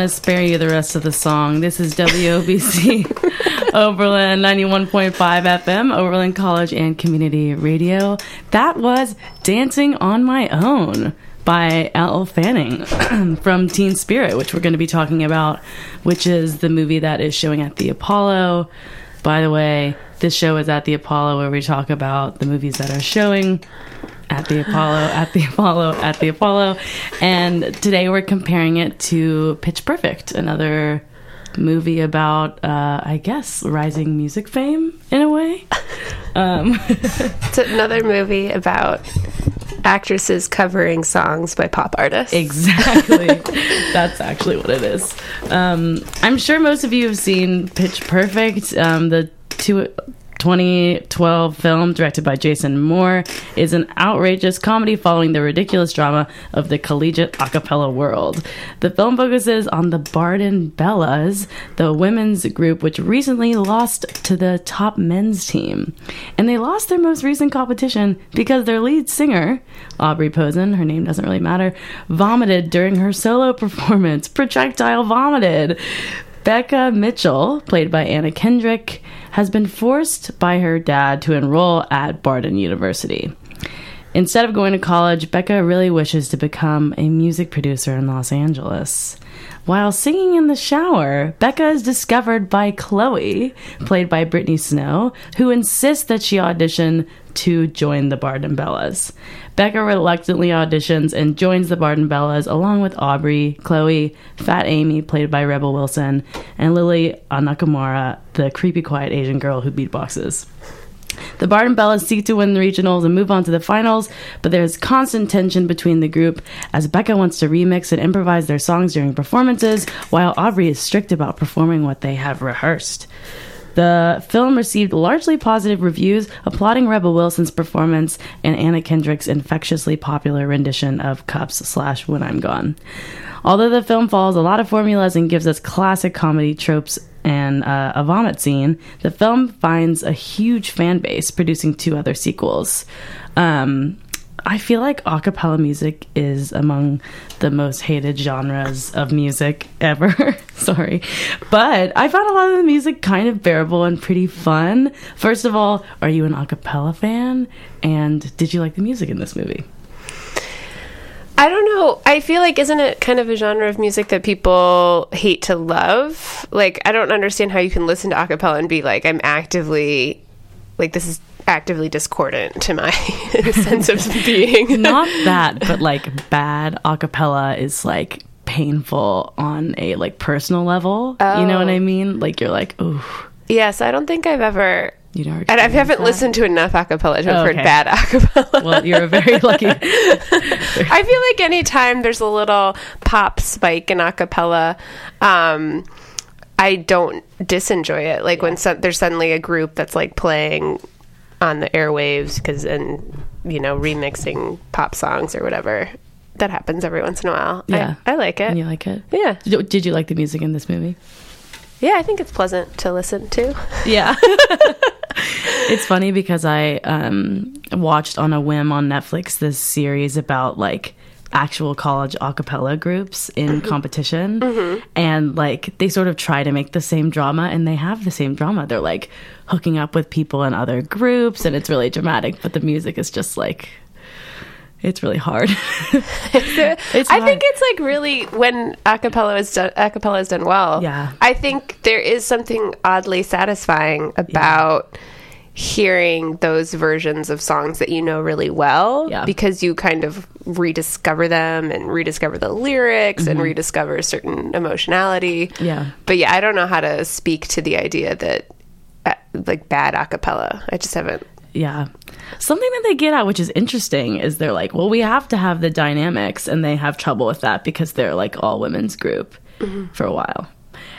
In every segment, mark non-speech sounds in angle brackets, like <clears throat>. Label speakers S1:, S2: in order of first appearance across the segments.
S1: going to spare you the rest of the song. This is WOBC <laughs> Oberlin 91.5 FM, Oberlin College and Community Radio. That was Dancing on My Own by Elle Fanning <clears throat> from Teen Spirit, which we're going to be talking about, which is the movie that is showing at the Apollo. By the way, this show is at the Apollo where we talk about the movies that are showing at the Apollo, at the Apollo, at the Apollo. And today we're comparing it to Pitch Perfect, another movie about, uh, I guess, rising music fame in a way. Um, <laughs>
S2: It's another movie about actresses covering songs by pop artists.
S1: exactly. <laughs> That's actually what it is. Um, I'm sure most of you have seen Pitch Perfect. Um, the two. 2012 film directed by Jason Moore is an outrageous comedy following the ridiculous drama of the collegiate a cappella world. The film focuses on the Barden Bellas, the women's group which recently lost to the top men's team. And they lost their most recent competition because their lead singer, Aubrey Posen, her name doesn't really matter, vomited during her solo <laughs> performance. Projectile vomited. Becca Mitchell, played by Anna Kendrick, has been forced by her dad to enroll at Barden University. Instead of going to college, Becca really wishes to become a music producer in Los Angeles. While singing in the shower, Becca is discovered by Chloe, played by Brittany Snow, who insists that she audition to join the Barden Bellas. Becca reluctantly auditions and joins the Barden Bellas along with Aubrey, Chloe, Fat Amy, played by Rebel Wilson, and Lily Anakamura, the creepy quiet Asian girl who beatboxes. The Barden Bellas seek to win the regionals and move on to the finals, but there's constant tension between the group as Becca wants to remix and improvise their songs during performances, while Aubrey is strict about performing what they have rehearsed. The film received largely positive reviews, applauding Rebel Wilson's performance and Anna Kendrick's infectiously popular rendition of Cups slash When I'm Gone. Although the film follows a lot of formulas and gives us classic comedy tropes and uh, a vomit scene, the film finds a huge fan base, producing two other sequels. Um, I feel like a cappella music is among the most hated genres of music ever. <laughs> Sorry. But I found a lot of the music kind of bearable and pretty fun. First of all, are you an a cappella fan? And did you like the music in this movie?
S2: I don't know. I feel like isn't it kind of a genre of music that people hate to love? Like I don't understand how you can listen to a cappella and be like I'm actively like this is actively discordant to my <laughs> sense of <laughs> being.
S1: Not that, but like bad a cappella is like painful on a like personal level. You know what I oh. mean? Like you're like, ooh,
S2: yes, I don't think I've ever
S1: you know.
S2: and I haven't
S1: that?
S2: listened to enough a cappella to have
S1: Oh,
S2: heard
S1: okay.
S2: bad a cappella.
S1: Well, you're very lucky. <laughs>
S2: I feel like anytime there's a little pop spike in a cappella, um, I don't disenjoy it. Like when so- there's suddenly a group that's like playing on the airwaves because and you know remixing pop songs or whatever. That happens every once in a while. I-
S1: Yeah.
S2: I, like it.
S1: And you like it?
S2: yeah,
S1: Did did you like the music in this movie?
S2: yeah. I think it's pleasant to listen to.
S1: Yeah. <laughs> <laughs> it's funny because I um, watched on a whim on Netflix this series about like actual college a cappella groups in competition. And like they sort of try to make the same drama and they have the same drama. They're like hooking up with people in other groups and it's really dramatic but the music is just like It's really hard. <laughs>
S2: I
S1: hard.
S2: think it's like really when acapella is done, acapella is done well.
S1: Yeah.
S2: I think there is something oddly satisfying about hearing those versions of songs that you know really well
S1: Yeah.
S2: because you kind of rediscover them and rediscover the lyrics and rediscover a certain emotionality.
S1: Mm-hmm. Yeah.
S2: But yeah, I don't know how to speak to the idea that uh, like bad acapella. I just haven't
S1: Yeah. Something that they get at, which is interesting, is they're like, well, we have to have the dynamics, and they have trouble with that because they're like all women's group for a while.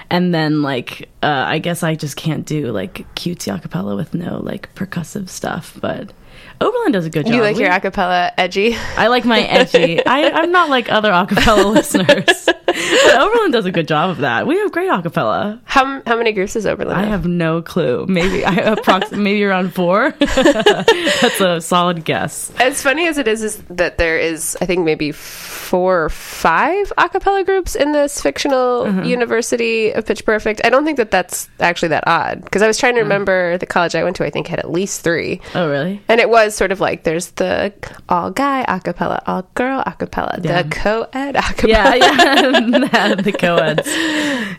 S1: And then, like, uh, I guess I just can't do like cutesy acapella with no like percussive stuff. But Oberlin does a good job.
S2: you like
S1: We-
S2: your acapella edgy.
S1: I like my edgy. I, I'm not like other acapella <laughs> listeners, but Oberlin does a good job of that. We have great acapella.
S2: How how many groups is Oberlin?
S1: I have no clue. Maybe I approx- <laughs> maybe around four. <laughs> That's a solid guess.
S2: As funny as it is, is that there is, I think, maybe four or five acapella groups in this fictional
S1: Mm-hmm.
S2: university of Pitch Perfect. I don't think that that's actually that odd because I was
S1: Mm.
S2: trying to remember the college I went to. I think had at least three.
S1: Oh really?
S2: and it was sort of like there's the all guy a cappella, all girl a cappella,
S1: Yeah.
S2: the co-ed a cappella.
S1: Yeah, yeah. <laughs> <laughs> the co-eds.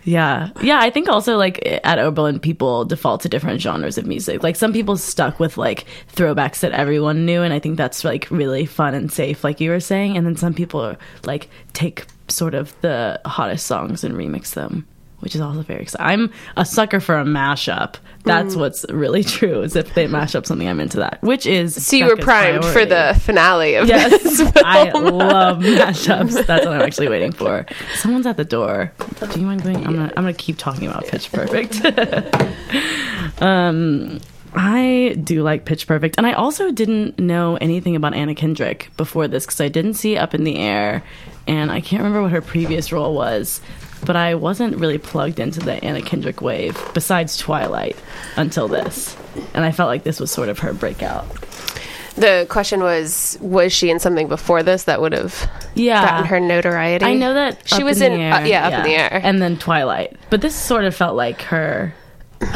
S1: Yeah. Yeah, I think also like at Oberlin people default to different genres of music. Like some people stuck with like throwbacks that everyone knew and I think that's like really fun and safe like you were saying and then some people are, like take sort of the hottest songs and remix them. Which is also very exciting. I'm a sucker for a mashup. That's what's really <laughs> true. Is if they mash up something, I'm into that. Which is
S2: So you were
S1: Becca's
S2: primed for the finale of
S1: Yes,
S2: this <laughs> film.
S1: I love mashups. That's what I'm actually waiting for. Someone's at the door. Do you mind going? I'm gonna, I'm gonna keep talking about Pitch Perfect. <laughs> um, I do like Pitch Perfect, and I also didn't know anything about Anna Kendrick before this because I didn't see Up in the Air, and I can't remember what her previous role was. But I wasn't really plugged into the Anna Kendrick wave besides Twilight until this, and I felt like this was sort of her breakout.
S2: The question was, was she in something before this that would have
S1: Yeah,
S2: gotten her notoriety?
S1: I know that
S2: she was
S1: in,
S2: in, uh, yeah, up in the air.
S1: and then Twilight. But this sort of felt like her.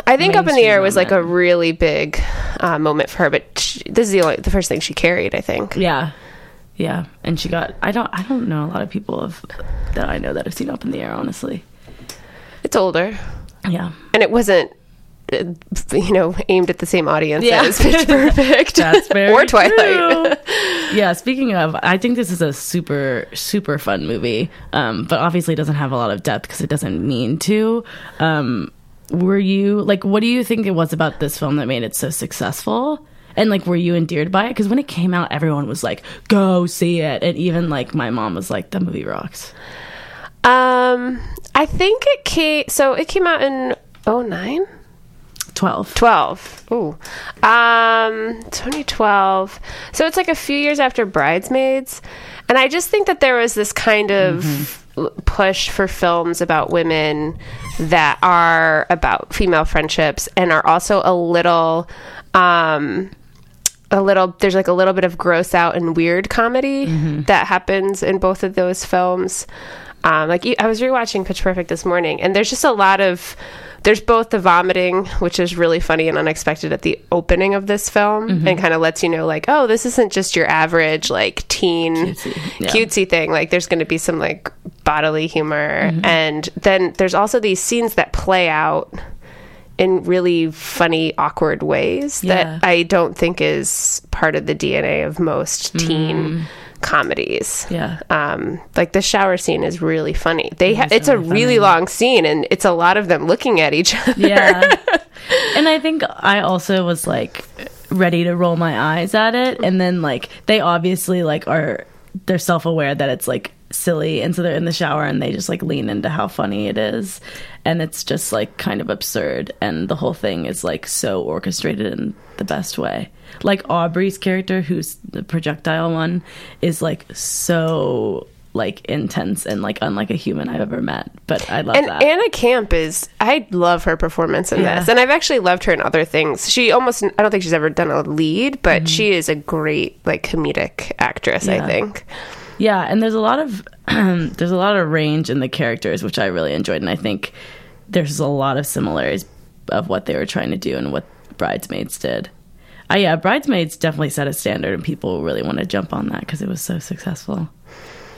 S2: I think Up in the Air was like a really big uh, moment for her, but she, this is the only, the first thing she carried. I think.
S1: Yeah, yeah, and she got. I don't. I don't know a lot of people of that I know that have seen Up in the Air. Honestly,
S2: It's older,
S1: yeah,
S2: and it wasn't, uh, you know, aimed at the same audience
S1: Yeah.
S2: as Pitch <laughs> Perfect.
S1: that's very
S2: or Twilight. <laughs>
S1: yeah. Speaking of, I think this is a super super fun movie, um, but obviously it doesn't have a lot of depth because it doesn't mean to. Um, were you like? What do you think it was about this film that made it so successful? And like, were you endeared by it? Because when it came out, everyone was like, "Go see it," and even like my mom was like, "The movie rocks."
S2: Um, I think it came. So it came out in 09?
S1: Twelve.
S2: 12. Ooh. Um, 2012. So it's like a few years after Bridesmaids. And I just think that there was this kind of l- push for films about women that are about female friendships and are also a little um a little there's like a little bit of gross out and weird comedy mm-hmm. that happens in both of those films. Um, like I was rewatching Pitch Perfect this morning, and there's just a lot of there's both the vomiting, which is really funny and unexpected at the opening of this film, mm-hmm. and kind of lets you know like, oh, this isn't just your average like teen
S1: Cutesy, yeah.
S2: cutesy thing. Like, there's going to be some like bodily humor, mm-hmm. and then there's also these scenes that play out in really funny, awkward ways
S1: Yeah.
S2: that I don't think is part of the DNA of most teen comedies.
S1: Yeah.
S2: Um, like the shower scene is really funny. They ha- it's a
S1: really
S2: really
S1: funny.
S2: long scene, and it's a lot of them looking at each other.
S1: Yeah. <laughs> and I think I also was like ready to roll my eyes at it and then like they obviously like are they're self-aware that it's like silly and so they're in the shower and they just like lean into how funny it is and it's just like kind of absurd and the whole thing is like so orchestrated in the best way like aubrey's character who's the projectile one is like so like intense and like unlike a human i've ever met but i love
S2: And
S1: that
S2: Anna Camp is, I love her performance in
S1: Yeah.
S2: this. And I've actually loved her in other things. She almost, I don't think she's ever done a lead, but she is a great, like, comedic actress, I
S1: Mm-hmm.
S2: Think.
S1: Yeah, and there's a lot of <clears throat> there's a lot of range in the characters, which I really enjoyed, and I think there's a lot of similarities of what they were trying to do and what Bridesmaids did. I yeah, Bridesmaids definitely set a standard, and people really want to jump on that because it was so successful.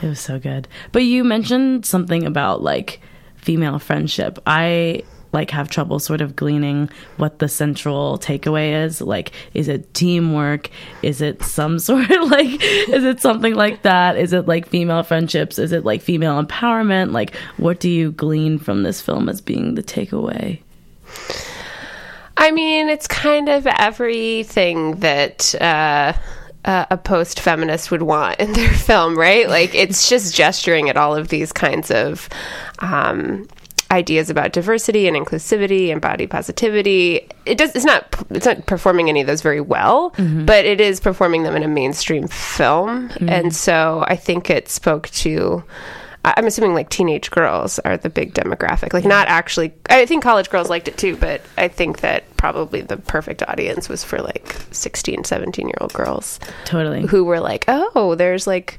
S1: It was so good. But you mentioned something about like female friendship. I like have trouble sort of gleaning what the central takeaway is. Like, is it teamwork? Is it some <laughs> sort of like, is it something like that? Is it like female friendships? Is it like female empowerment? Like, what do you glean from this film as being the takeaway?
S2: I mean, it's kind of everything that uh, uh, a post feminist would want in their <laughs> film, right? Like, it's just gesturing at all of these kinds of. Um, ideas about diversity and inclusivity and body positivity it does it's not it's not performing any of those very well mm-hmm. but it is performing them in a mainstream film mm-hmm. and so i think it spoke to I'm assuming like teenage girls are the big demographic. Like not actually I think college girls liked it too, but I think that probably the perfect audience was for like 16, 17 year old girls
S1: Totally.
S2: who were like, "Oh, there's like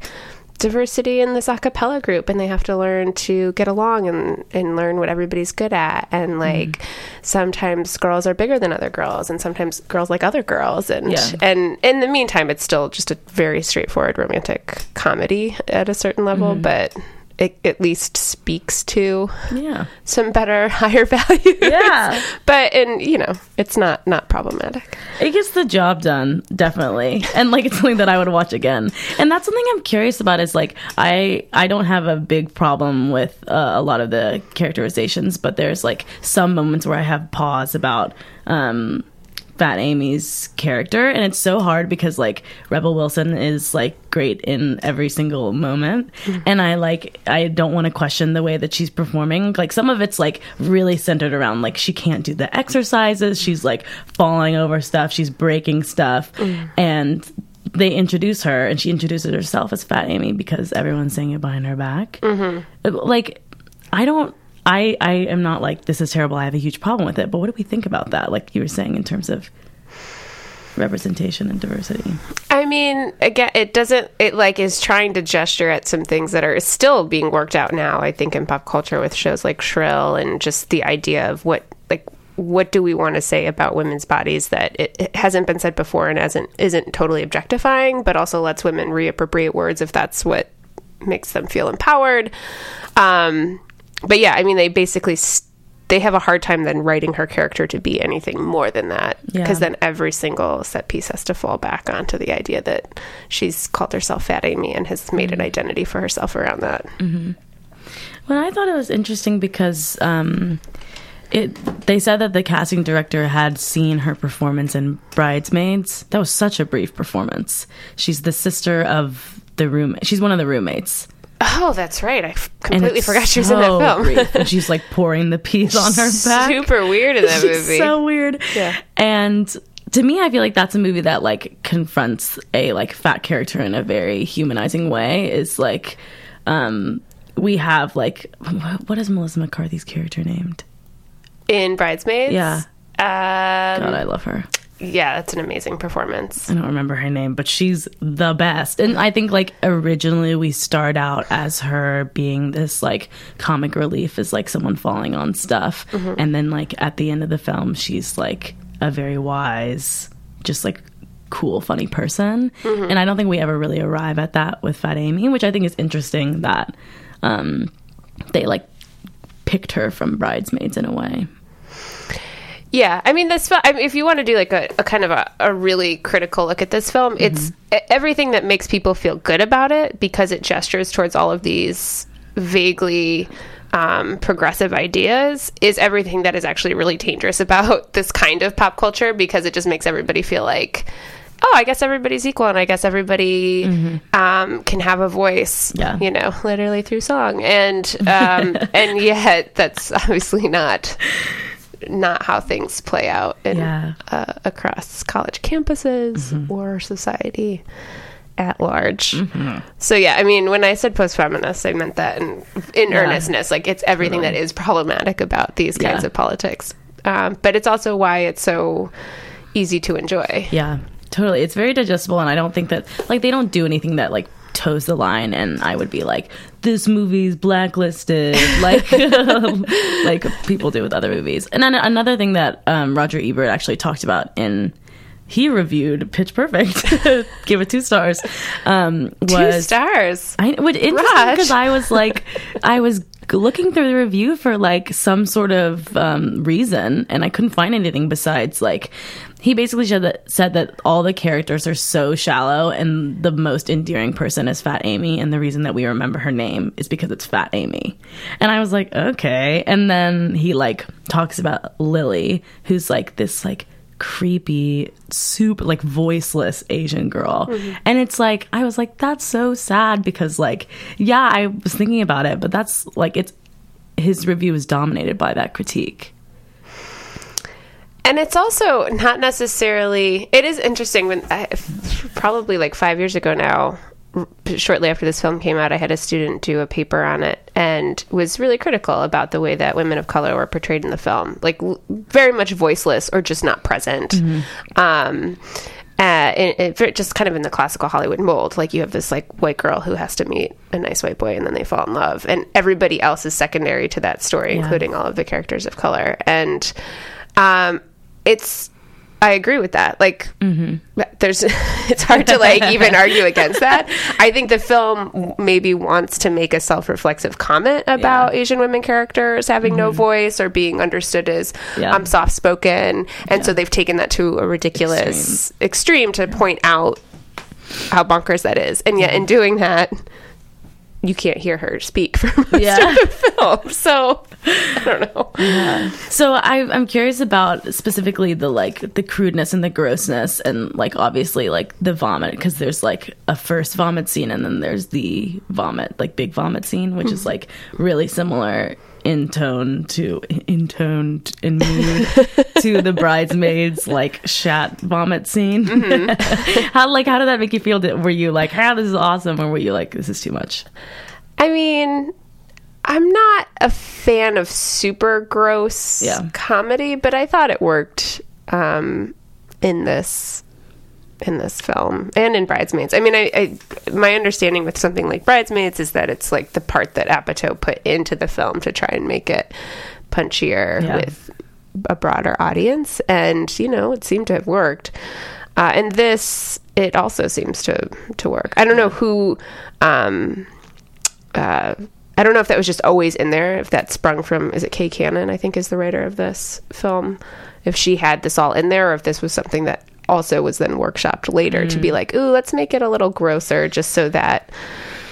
S2: diversity in this a cappella group and they have to learn to get along and, and learn what everybody's good at. And mm-hmm. like sometimes girls are bigger than other girls and sometimes girls like other girls. And
S1: Yeah.
S2: and in the meantime it's still just a very straightforward romantic comedy at a certain level mm-hmm. but it at least speaks to
S1: Yeah.
S2: some better <laughs> higher values
S1: Yeah. <laughs>
S2: but and you know it's not not problematic
S1: It gets the job done, definitely. And like it's something that I would watch again. And that's something I'm curious about is like I I don't have a big problem with uh, a lot of the characterizations, but there's like some moments where I have pause about um Fat Amy's character and it's so hard because like Rebel Wilson is like great in every single moment mm-hmm. and I like I don't want to question the way that she's performing. Like some of it's like really centered around like she can't do the exercises she's like falling over stuff she's breaking stuff mm. and they introduce her and she introduces herself as Fat Amy because everyone's saying it behind her back. Mm-hmm. Like I don't I I am not like this is terrible I have a huge problem with it but what do we think about that like you were saying in terms of representation and diversity
S2: I mean, again, it doesn't. It like is trying to gesture at some things that are still being worked out now. I think in pop culture with shows like Shrill and just the idea of what like what do we want to say about women's bodies that it, it hasn't been said before and hasn't isn't totally objectifying, but also lets women reappropriate words if that's what makes them feel empowered. Um, but yeah, I mean, they basically. s they have a hard time then writing her character to be anything more than that because
S1: Yeah.
S2: then every single set piece has to fall back onto the idea that she's called herself Fat Amy and has made an identity for herself around that.
S1: Well, I thought it was interesting because um, it they said that the casting director had seen her performance in Bridesmaids. That was such a brief performance. She's the sister of the room. She's one of the roommates.
S2: Oh, that's right. I f- completely forgot she was in that
S1: so
S2: film.
S1: brief. And <laughs> she's like pouring the peas on her back.
S2: Super weird in that <laughs>
S1: She's
S2: movie.
S1: so weird.
S2: Yeah.
S1: And to me, I feel like that's a movie that like confronts a like fat character in a very humanizing way. Is like, um, we have like, what is Melissa McCarthy's character named?
S2: in Bridesmaids?
S1: Yeah.
S2: Um,
S1: God, I love her.
S2: Yeah, it's an amazing performance.
S1: I don't remember her name, but she's the best. And I think like originally we start out as her being this like comic relief as like someone falling on stuff. And then like at the end of the film she's like a very wise, just like cool, funny person. And I don't think we ever really arrive at that with Fat Amy, which I think is interesting that um they like picked her from bridesmaids in a way.
S2: Yeah, I mean, this film, I mean, if you want to do like a, a kind of a, a really critical look at this film, it's e- everything that makes people feel good about it because it gestures towards all of these vaguely um, progressive ideas is everything that is actually really dangerous <laughs> about this kind of pop culture because it just makes everybody feel like, oh, I guess everybody's equal and I guess everybody um, can have a voice,
S1: Yeah.
S2: you know, literally through song. And, um, <laughs> and yet that's obviously not not how things play out in,
S1: Yeah.
S2: uh, across college campuses or society at large. So yeah, I mean, when I said post-feminist, I meant that in, in
S1: Yeah.
S2: earnestness. Like it's everything that is problematic about these kinds
S1: Yeah.
S2: of politics, um, but it's also why it's so easy to enjoy.
S1: Yeah, totally. It's very digestible, and I don't think that like they don't do anything that like toes the line. And I would be like, this movie's blacklisted, <laughs> like like people do with other movies. And then another thing that um, Roger Ebert actually talked about in he reviewed Pitch Perfect, <laughs> give it two stars. Um,
S2: Two stars.
S1: I would interesting because I was like, I was looking through the review for like some sort of um, reason, and I couldn't find anything besides like he basically said that said that all the characters are so shallow, and the most endearing person is Fat Amy, and the reason that we remember her name is because it's Fat Amy, and I was like, okay, and then he like talks about Lily, who's like this like creepy, super like voiceless Asian girl. Mm-hmm. And it's like I was like, that's so sad because like, yeah, I was thinking about it, but that's like it's his review is dominated by that critique.
S2: And it's also not necessarily. It is interesting when I, probably like five years ago now, shortly after this film came out, I had a student do a paper on it and was really critical about the way that women of color were portrayed in the film, like very much voiceless or just not present. Um, uh, it, it, just kind of in the classical Hollywood mold. Like you have this like white girl who has to meet a nice white boy and then they fall in love, and everybody else is secondary to that story, including all of the characters of color. And um, it's I agree with that. Like, mm-hmm. there's, <laughs> it's hard to like <laughs> even argue against that. I think the film maybe wants to make a self-reflexive comment about Asian women characters having no mm-hmm. voice or being understood as
S1: Yeah.
S2: um, soft-spoken, and so they've taken that to a ridiculous extreme, to point out how bonkers that is. And yet, in mm-hmm. doing that, you can't hear her speak <laughs> for most
S1: Yeah.
S2: of the film. So I don't know.
S1: So I, I'm curious about specifically the like the crudeness and the grossness and like obviously like the vomit because there's like a first vomit scene and then there's the vomit like big vomit scene which is mm-hmm. like really similar in tone to in tone in mood to the bridesmaids like shat vomit scene. <laughs> how like how did that make you feel? Did- Were you like, "Ah, this is awesome," or were you like, "This is too much"?
S2: I mean, I'm not a fan of super gross
S1: Yeah.
S2: comedy, but I thought it worked um, in this in this film and in Bridesmaids. I mean, I, I my understanding with something like Bridesmaids is that it's like the part that Apatow put into the film to try and make it punchier
S1: Yeah.
S2: with a broader audience, and you know, it seemed to have worked. Uh, and this, it also seems to to work. I don't know who. Um, uh, I don't know if that was just always in there, if that sprung from, is it Kay Cannon, I think is the writer of this film, if she had this all in there, or if this was something that also was then workshopped later to be like, ooh, let's make it a little grosser just so that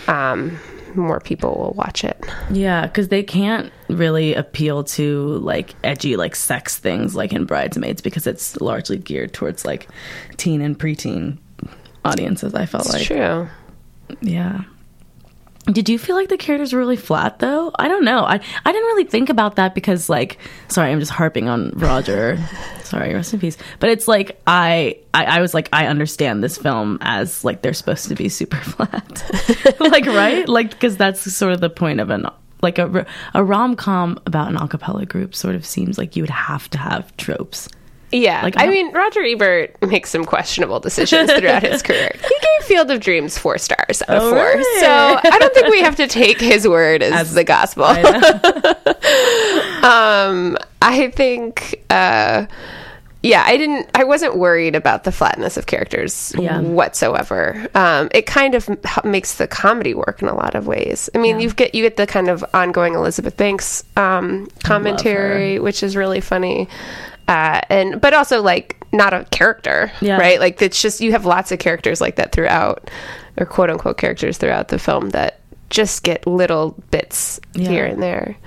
S2: um, more people will watch it.
S1: Yeah, because they can't really appeal to like edgy like sex things like in Bridesmaids because it's largely geared towards like teen and preteen audiences. I felt
S2: It's
S1: like,
S2: true.
S1: yeah. Did you feel like the characters were really flat though? I don't know. I I didn't really think about that because like sorry, I'm just harping on Roger. <laughs> sorry, rest in peace. But it's like I, I I was like I understand this film as like they're supposed to be super <laughs> flat. <laughs> like right? Like because that's sort of the point of an like a a rom-com about an a cappella group sort of seems like you would have to have tropes.
S2: Yeah.
S1: Like,
S2: I
S1: I-
S2: mean, Roger Ebert makes some questionable decisions throughout his <laughs> career. He gave Field of Dreams four stars out of
S1: Oh,
S2: four.
S1: really?
S2: So I don't think we have to take his word as, the gospel. <laughs> um, I think, uh, yeah, I didn't, I wasn't worried about the flatness of characters
S1: Yeah.
S2: whatsoever. Um, it kind of makes the comedy work in a lot of ways. I mean, you get you get the kind of ongoing Elizabeth Banks um, commentary, which is really funny, uh, and but also like not a character,
S1: Yeah.
S2: right? Like it's just you have lots of characters like that throughout, or quote unquote characters throughout the film that just get little bits
S1: Yeah.
S2: here and there.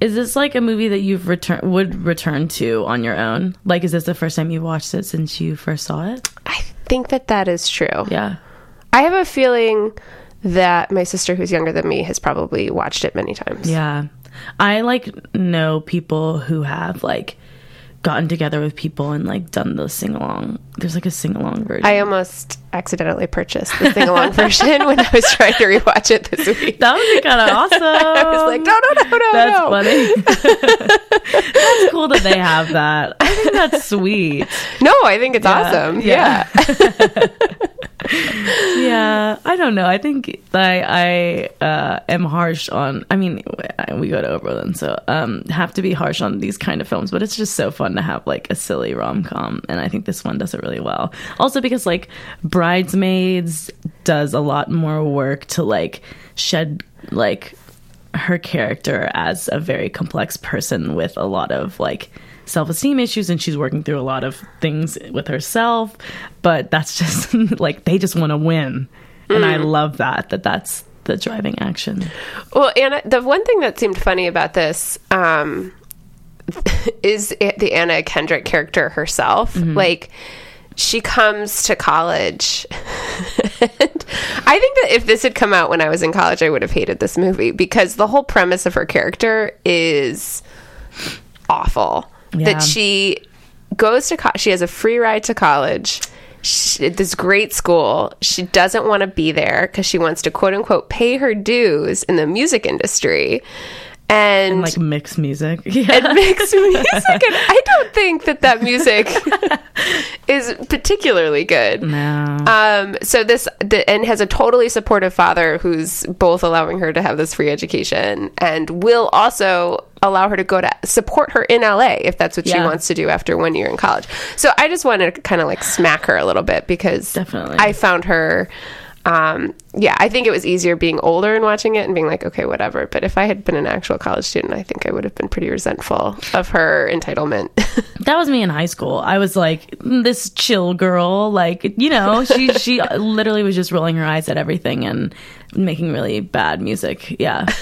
S1: Is this like a movie that you've return would return to on your own? Like, is this the first time you watched it since you first saw it?
S2: I think that that is true.
S1: Yeah.
S2: I have a feeling that my sister, who's younger than me, has probably watched it many times.
S1: Yeah. I like know people who have like gotten together with people and like done the sing along. There's like a sing along version.
S2: I almost accidentally purchased the sing along <laughs> version when I was trying to rewatch it this week.
S1: that would be kind of awesome.
S2: I was like, no, no, no, no,
S1: That's
S2: no.
S1: funny. <laughs> that's cool that they have that. I think that's sweet.
S2: No, I think it's awesome.
S1: yeah.
S2: Yeah. <laughs>
S1: yeah, I don't know. I think I I uh, am harsh on. I mean, we go to Oberlin, so um, have to be harsh on these kind of films. But it's just so fun to have like a silly rom com, and I think this one does it really well. Also because like Bridesmaids does a lot more work to like shed like her character as a very complex person with a lot of like self-esteem issues and she's working through a lot of things with herself but that's just <laughs> like they just want to win and i love that that that's the driving action
S2: Well, Anna, the one thing that seemed funny about this um, <laughs> is the Anna Kendrick character herself. Like, she comes to college. <laughs> and I think that if this had come out when I was in college, I would have hated this movie because the whole premise of her character is awful.
S1: Yeah.
S2: That she goes to co- she has a free ride to college. She, this great school. She doesn't want to be there because she wants to quote unquote pay her dues in the music industry. And,
S1: like mixed music <laughs> yeah
S2: and mixed music. And I don't think that that music <laughs> is particularly good.
S1: no
S2: Um, so this the, and has a totally supportive father who's both allowing her to have this free education and will also allow her to go to support her in LA if that's what she wants to do after one year in college. So I just wanted to kind of like smack her a little bit because
S1: Definitely.
S2: I found her. Um, yeah, I think it was easier being older and watching it and being like, okay, whatever. But if I had been an actual college student, I think I would have been pretty resentful of her entitlement. <laughs>
S1: that was me in high school. I was like "Mm, this chill girl like you know she <laughs> she literally was just rolling her eyes at everything and making really bad music. Yeah. <laughs>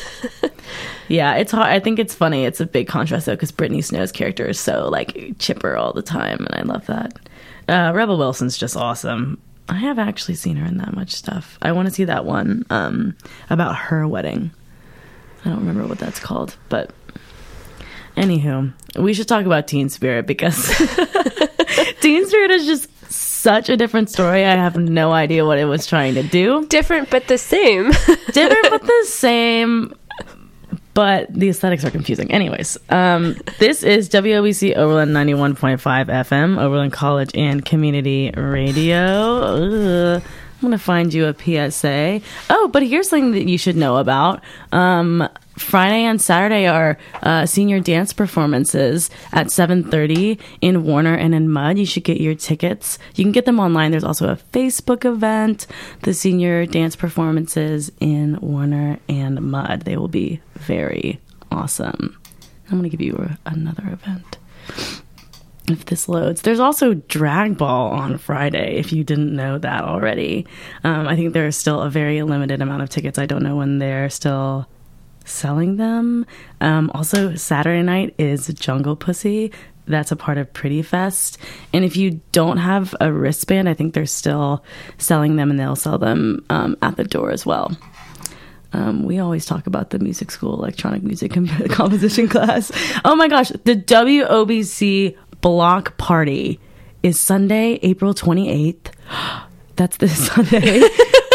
S1: Yeah it's hard. I think it's funny. It's a big contrast though because brittany snow's character is so like chipper all the time and i love that. Uh, rebel wilson's just awesome i have actually seen her in that much stuff i want to see that one um, about her wedding i don't remember what that's called but Anywho, we should talk about Teen Spirit because <laughs> Teen Spirit is just such a different story. I have no idea what it was trying to do.
S2: Different but the same. <laughs>
S1: Different but the same. But the aesthetics are confusing. Anyways, um, <laughs> this is WOBC Oberlin 91.5 FM, Oberlin College and Community Radio. Ugh. I'm going to find you a PSA. Oh, but here's something that you should know about. Um, Friday and Saturday are uh, senior dance performances at 7:30 in Warner and in Mud. You should get your tickets. You can get them online. There's also a Facebook event, the senior dance performances in Warner and Mud. They will be very awesome. I'm going to give you another event if this loads. There's also Drag Ball on Friday, if you didn't know that already. Um, I think there's still a very limited amount of tickets. I don't know when they're still selling them. Um, also, Saturday night is Jungle Pussy. That's a part of Pretty Fest. And if you don't have a wristband, I think they're still selling them and they'll sell them um, at the door as well. Um, we always talk about the music school electronic music comp- <laughs> composition class. Oh my gosh, the WOBC block party is Sunday, April 28th. <gasps> That's this <laughs> Sunday,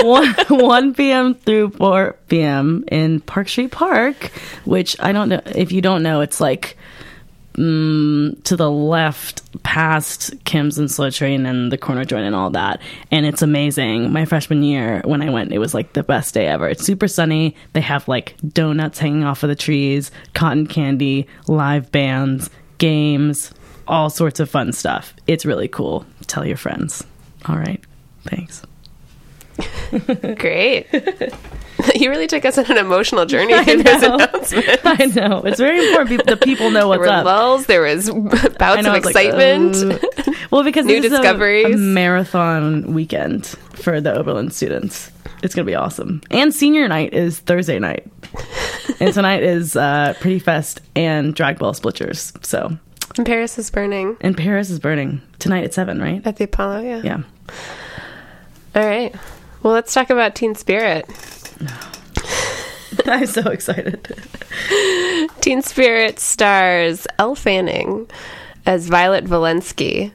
S1: 1, <laughs> 1 p.m. through 4 p.m. in Park Street Park, which I don't know if you don't know, it's like mm, to the left past Kim's and Slow Train and the corner joint and all that. And it's amazing. My freshman year, when I went, it was like the best day ever. It's super sunny. They have like donuts hanging off of the trees, cotton candy, live bands, games, all sorts of fun stuff. It's really cool. Tell your friends. All right. Thanks. <laughs>
S2: Great. <laughs> you really took us on an emotional journey
S1: I
S2: through this
S1: know.
S2: announcement.
S1: I know. It's very important that people know
S2: There
S1: what's
S2: were
S1: up.
S2: lulls. There was <laughs> bouts
S1: know,
S2: of
S1: it's like,
S2: excitement.
S1: uh, well, because
S2: New
S1: is a-
S2: discoveries.
S1: a, marathon weekend for the Oberlin students. It's gonna be awesome. And senior night is Thursday night, and tonight is uh, Pretty Fest and Drag Ball Splitchers. So,
S2: and Paris is burning
S1: and Paris is burning tonight at seven, right?
S2: at the Apollo. Yeah.
S1: Yeah.
S2: All right. Well, let's talk about Teen Spirit. <laughs>
S1: I'm so excited.
S2: Teen Spirit stars Elle Fanning as Violet Valenski,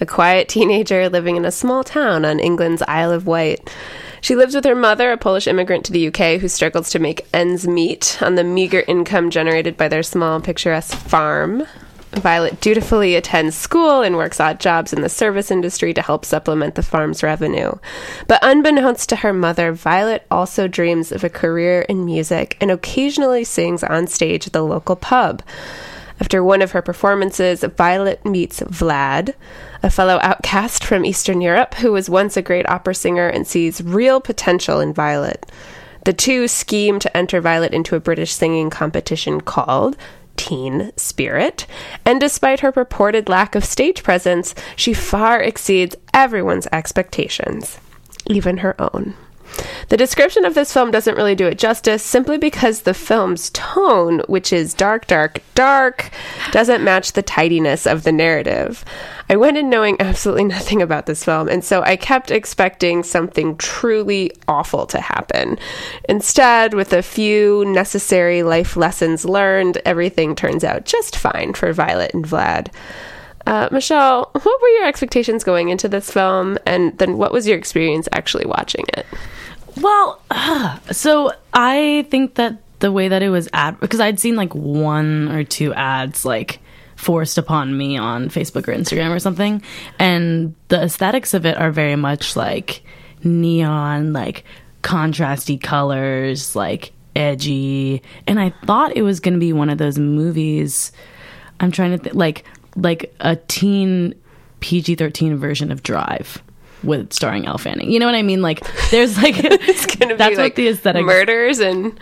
S2: a quiet teenager living in a small town on England's Isle of Wight. She lives with her mother, a Polish immigrant to the UK who struggles to make ends meet on the meager income generated by their small, picturesque farm. Violet dutifully attends school and works odd jobs in the service industry to help supplement the farm's revenue. But unbeknownst to her mother, Violet also dreams of a career in music and occasionally sings on stage at the local pub. After one of her performances, Violet meets Vlad, a fellow outcast from Eastern Europe who was once a great opera singer and sees real potential in Violet. The two scheme to enter Violet into a British singing competition called Teen Spirit, and despite her purported lack of stage presence, she far exceeds everyone's expectations, even her own. The description of this film doesn't really do it justice simply because the film's tone, which is dark, dark, dark, doesn't match the tidiness of the narrative. I went in knowing absolutely <laughs> nothing about this film, and so I kept expecting something truly awful to happen. Instead, with a few necessary life lessons learned, everything turns out just fine for Violet and Vlad. Uh, Michelle, what were your expectations going into this film, and then what was your experience actually watching it?
S1: Well, <sighs> so I think that the way that it was ad because I'd seen like one or two ads like forced upon me on Facebook or Instagram or something, and the aesthetics of it are very much like neon, like contrasty colors, like edgy, and I thought it was going to be one of those movies. I'm trying to think like like a teen PG 13 version of Drive with starring Elle Fanning. You know what I mean? Like there's like <laughs>
S2: It's gonna
S1: that's
S2: be like
S1: what the aesthetics
S2: murders and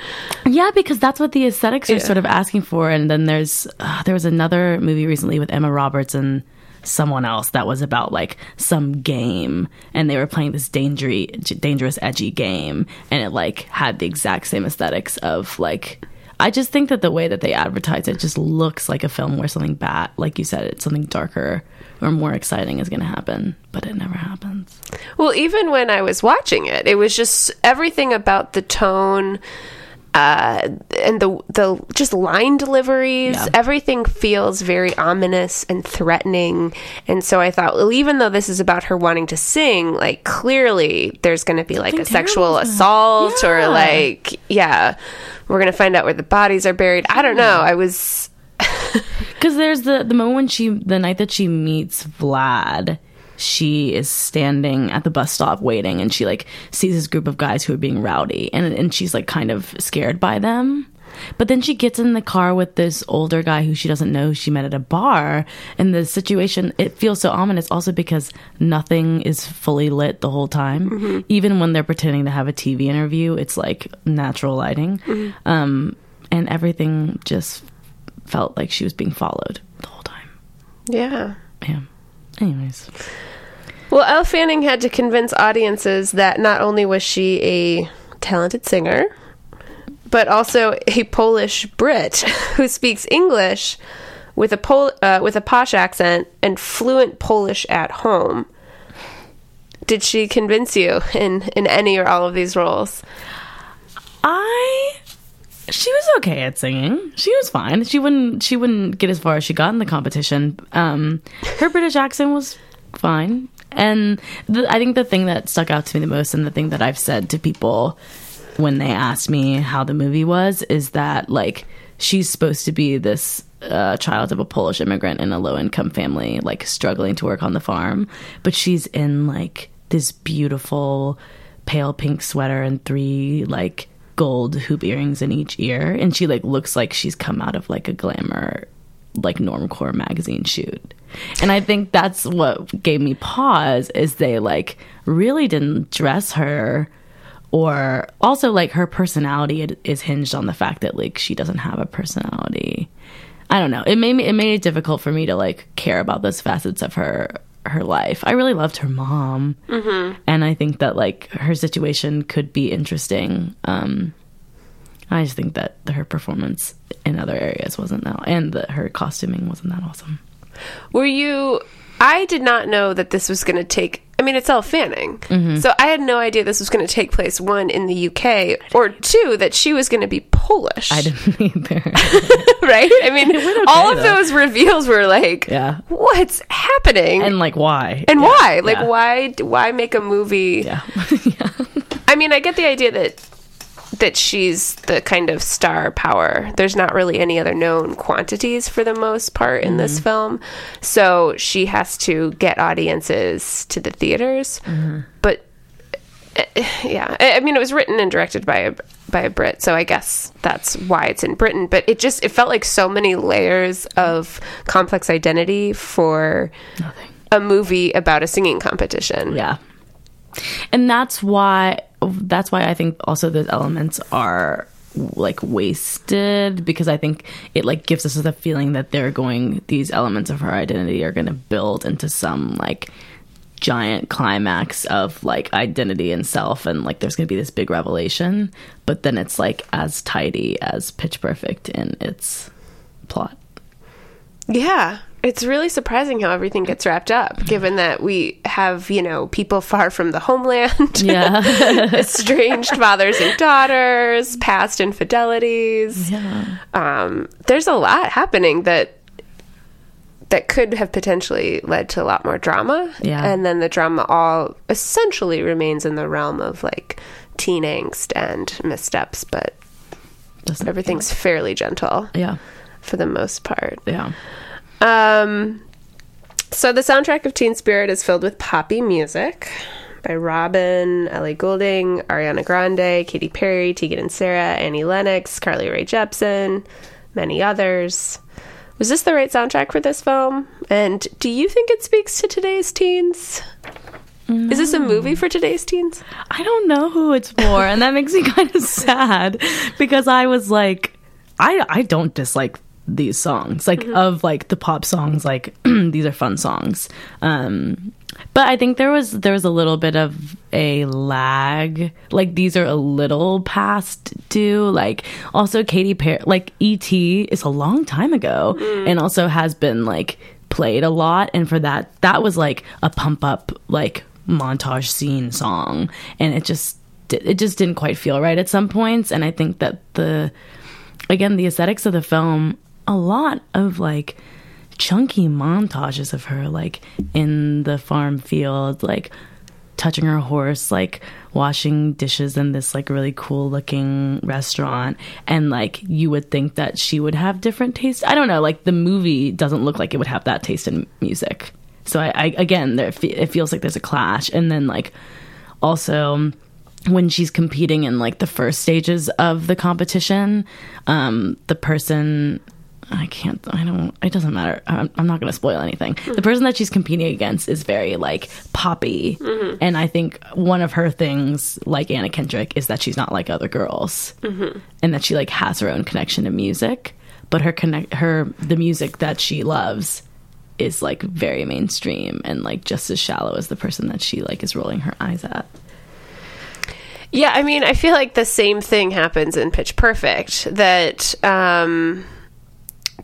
S1: yeah, because that's what the aesthetics are sort of asking for. And then there's uh, there was another movie recently with Emma Roberts and someone else that was about like some game, and they were playing this dangerous, dangerous, edgy game, and it like had the exact same aesthetics of like. I just think that the way that they advertise it just looks like a film where something bad, like you said, it's something darker or more exciting is going to happen, but it never happens.
S2: Well, even when I was watching it, it was just everything about the tone uh, and the the just line deliveries.
S1: Yeah.
S2: Everything feels very ominous and threatening. And so I thought, well, even though this is about her wanting to sing, like clearly there's going to be like a sexual assault or like yeah, we're going to find out where the bodies are buried. I don't know. I was <laughs>
S1: Because there's the the moment when she the night that she meets Vlad, she is standing at the bus stop waiting, and she like sees this group of guys who are being rowdy, and and she's like kind of scared by them. But then she gets in the car with this older guy who she doesn't know she met at a bar, and the situation it feels so ominous also because nothing is fully lit the whole time. Even when they're pretending to have a TV interview, it's like natural lighting, um, and everything just felt like she was being followed the whole time.
S2: yeah.
S1: Yeah. Anyways,
S2: Well, Elle Fanning had to convince audiences that not only was she a talented singer, but also a Polish Brit <laughs> who speaks English with a Pol- uh, with a posh accent and fluent Polish at home. Did she convince you in in any or all of these roles?
S1: I she was okay at singing. She was fine. She wouldn't she wouldn't get as far as she got in the competition. Um, her British accent was fine, and the, I think the thing that stuck out to me the most, and the thing that I've said to people when they asked me how the movie was, is that like she's supposed to be this uh, child of a Polish immigrant in a low income family, like struggling to work on the farm, but she's in like this beautiful pale pink sweater and three like gold hoop earrings in each ear and she like looks like she's come out of like a glamour like normcore magazine shoot. And i think that's what gave me pause is they like really didn't dress her or also like her personality is hinged on the fact that like she doesn't have a personality. I don't know. It made me it made it difficult for me to like care about those facets of her her life i really loved her mom and i think that like her situation could be interesting um i just think that her performance in other areas wasn't that and that her costuming wasn't that awesome
S2: Were you? I did not know that this was going to take. I mean, it's Elle Fanning, mm-hmm. so I had no idea this was going to take place. One in the UK, or two that she was going to be Polish.
S1: i didn't <laughs> either <laughs>
S2: right? I mean, <laughs>
S1: okay,
S2: all of
S1: though.
S2: those reveals were like,
S1: Yeah.
S2: what's happening?
S1: and like why
S2: And
S1: Yeah,
S2: why? Like,
S1: yeah.
S2: why? Why make a movie?
S1: yeah
S2: I mean, I get the idea that that she's the kind of star power. There's not really any other known quantities for the most part in this film. So she has to get audiences to the theaters. But uh, yeah, I I mean it was written and directed by a by a Brit, so I guess that's why it's in Britain, but it just it felt like so many layers of complex identity for
S1: Nothing.
S2: a movie about a singing competition.
S1: Yeah. And that's why that's why I think also those elements are like wasted because I think it like gives us the feeling that they're going these elements of her identity are going to build into some like giant climax of like identity and self and like there's going to be this big revelation but then it's like as tidy as pitch perfect in its plot
S2: Yeah. It's really surprising how everything gets wrapped up, given that we have, you know, people far from the homeland. <laughs>
S1: yeah <laughs>
S2: estranged fathers and daughters, past infidelities.
S1: yeah
S2: Um, there's a lot happening that that could have potentially led to a lot more drama.
S1: Yeah.
S2: And then the drama all essentially remains in the realm of like teen angst and missteps, but
S1: Doesn't-
S2: everything's fairly gentle
S1: yeah
S2: for the most part.
S1: yeah
S2: Um, so the soundtrack of Teen Spirit is filled with poppy music by Robyn, Ellie Goulding, Ariana Grande, Katy Perry, Tegan and Sara, Annie Lennox, Carly Rae Jepsen, many others. Was this the right soundtrack for this film? And do you think it speaks to today's teens? Is this a movie for today's teens?
S1: I don't know who it's for, and that makes me <laughs> kind of sad because I was like, I I don't dislike these songs, like of like the pop songs, like <clears throat> these are fun songs. Um, but I think there was there was a little bit of a lag. Like these are a little past due. Like also Katy Perry, like E.T. is a long time ago, and also has been like played a lot. And for that, that was like a pump up like montage scene song, and it just it just didn't quite feel right at some points. And I think that the again the aesthetics of the film, a lot of like chunky montages of her like in the farm field like touching her horse like washing dishes in this like really cool looking restaurant. And like you would think that she would have different taste i don't know like the movie doesn't look like it would have that taste in music. So i, I again there it feels like there's a clash. And then like also when she's competing in like the first stages of the competition um the person I can't. I don't. It doesn't matter. I'm, I'm not going to spoil anything. The person that she's competing against is very like poppy, and I think one of her things, like Anna Kendrick, is that she's not like other girls, and that she like has her own connection to music. But her connect, her the music that she loves is like very mainstream and like just as shallow as the person that she like is rolling her eyes at.
S2: Yeah, I mean, I feel like the same thing happens in Pitch Perfect. That um,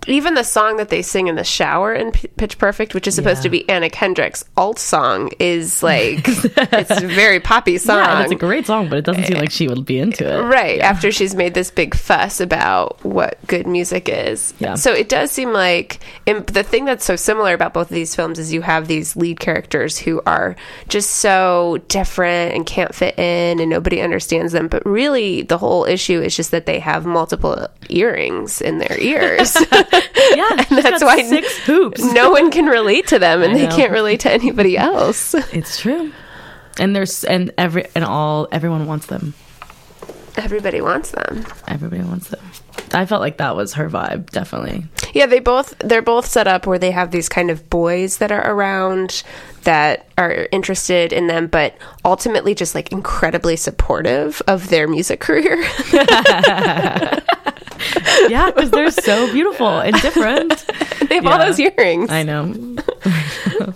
S2: even the song that they sing in the shower in P- Pitch Perfect, which is supposed
S1: Yeah.
S2: to be Anna Kendrick's alt song, is like <laughs> it's a very poppy song.
S1: Yeah, it's a great song, but it doesn't seem like she would be into it.
S2: Right after she's made this big fuss about what good music is.
S1: Yeah.
S2: So it does seem like and the thing that's so similar about both of these films is you have these lead characters who are just so different and can't fit in and nobody understands them. But really, the whole issue is just that they have multiple earrings in their <laughs> ears. <laughs>
S1: Yeah, <laughs> she's
S2: that's why
S1: six hoops.
S2: no one can relate to them <laughs> and they can't relate to anybody else. <laughs>
S1: It's true. And there's and every and all everyone wants them.
S2: Everybody wants them.
S1: Everybody wants them. I felt like that was her vibe, definitely.
S2: Yeah, they both they're both set up where they have these kind of boys that are around that are interested in them, but ultimately just like incredibly supportive of their music career.
S1: Yeah, because they're so <laughs> beautiful and different. <laughs>
S2: they have all those earrings.
S1: I know. <laughs>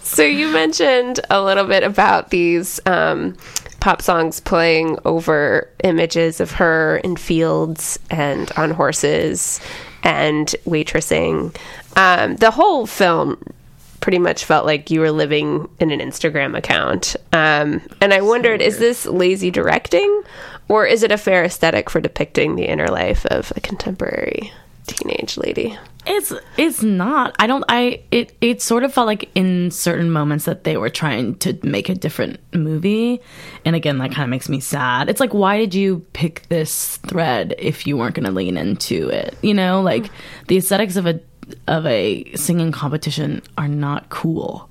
S2: So you mentioned a little bit about these um, pop songs playing over images of her in fields and on horses and waitressing. Um, the whole film pretty much felt like you were living in an Instagram account. Um, and I wondered, is this lazy directing? Or is it a fair aesthetic for depicting the inner life of a contemporary? teenage lady.
S1: It's it's not. I don't. I it it sort of felt like in certain moments that they were trying to make a different movie, and again, that kind of makes me sad. It's like, why did you pick this thread if you weren't going to lean into it? You know, like the aesthetics of a of a singing competition are not cool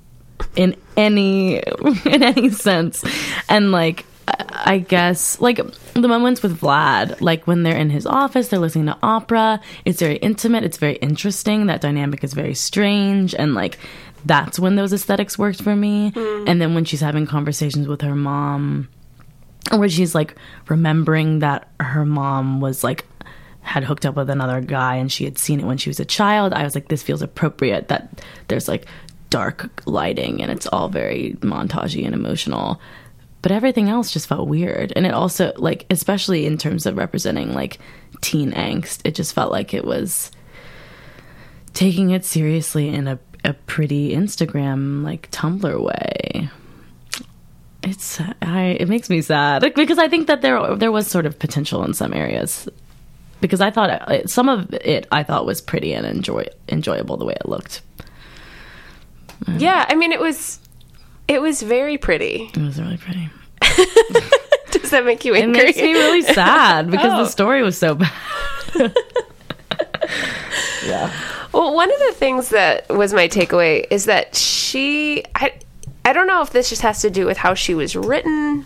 S1: in any <laughs> in any sense, and like I guess like the moments with Vlad, like when they're in his office, they're listening to opera. It's very intimate. It's very interesting. That dynamic is very strange, and like that's when those aesthetics worked for me. Hmm. And then when she's having conversations with her mom, where she's like remembering that her mom was like had hooked up with another guy and she had seen it when she was a child. I was like, this feels appropriate that there's like dark lighting and it's all very montagey and emotional but everything else just felt weird. And it also like especially in terms of representing like teen angst it just felt like it was taking it seriously in a, a pretty instagram like tumblr way. It's i it makes me sad <laughs> because i think that there there was sort of potential in some areas. Because i thought some of it i thought was pretty and enjoy enjoyable the way it looked.
S2: Yeah, I mean it was it was very pretty.
S1: it was really pretty <laughs>
S2: Does that make you angry?
S1: it makes me really sad because <laughs>
S2: Oh.
S1: the story was so bad <laughs> yeah
S2: Well, one of the things that was my takeaway is that she I I don't know if this just has to do with how she was written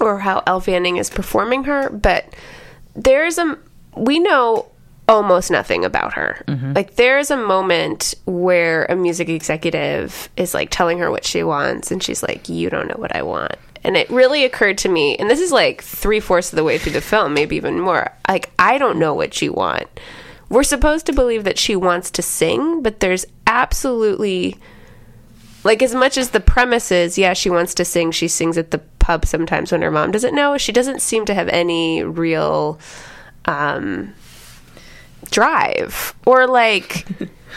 S2: or how Elle Fanning is performing her, but there's a we know almost nothing about her. Like there's a moment where a music executive is like telling her what she wants and she's like, You don't know what I want. And it really occurred to me, and this is like three fourths of the way through the film, maybe even more. Like, I don't know what you want. We're supposed to believe that she wants to sing, but there's absolutely like as much as the premise is, yeah, she wants to sing. She sings at the pub sometimes when her mom doesn't know. She doesn't seem to have any real um, drive or like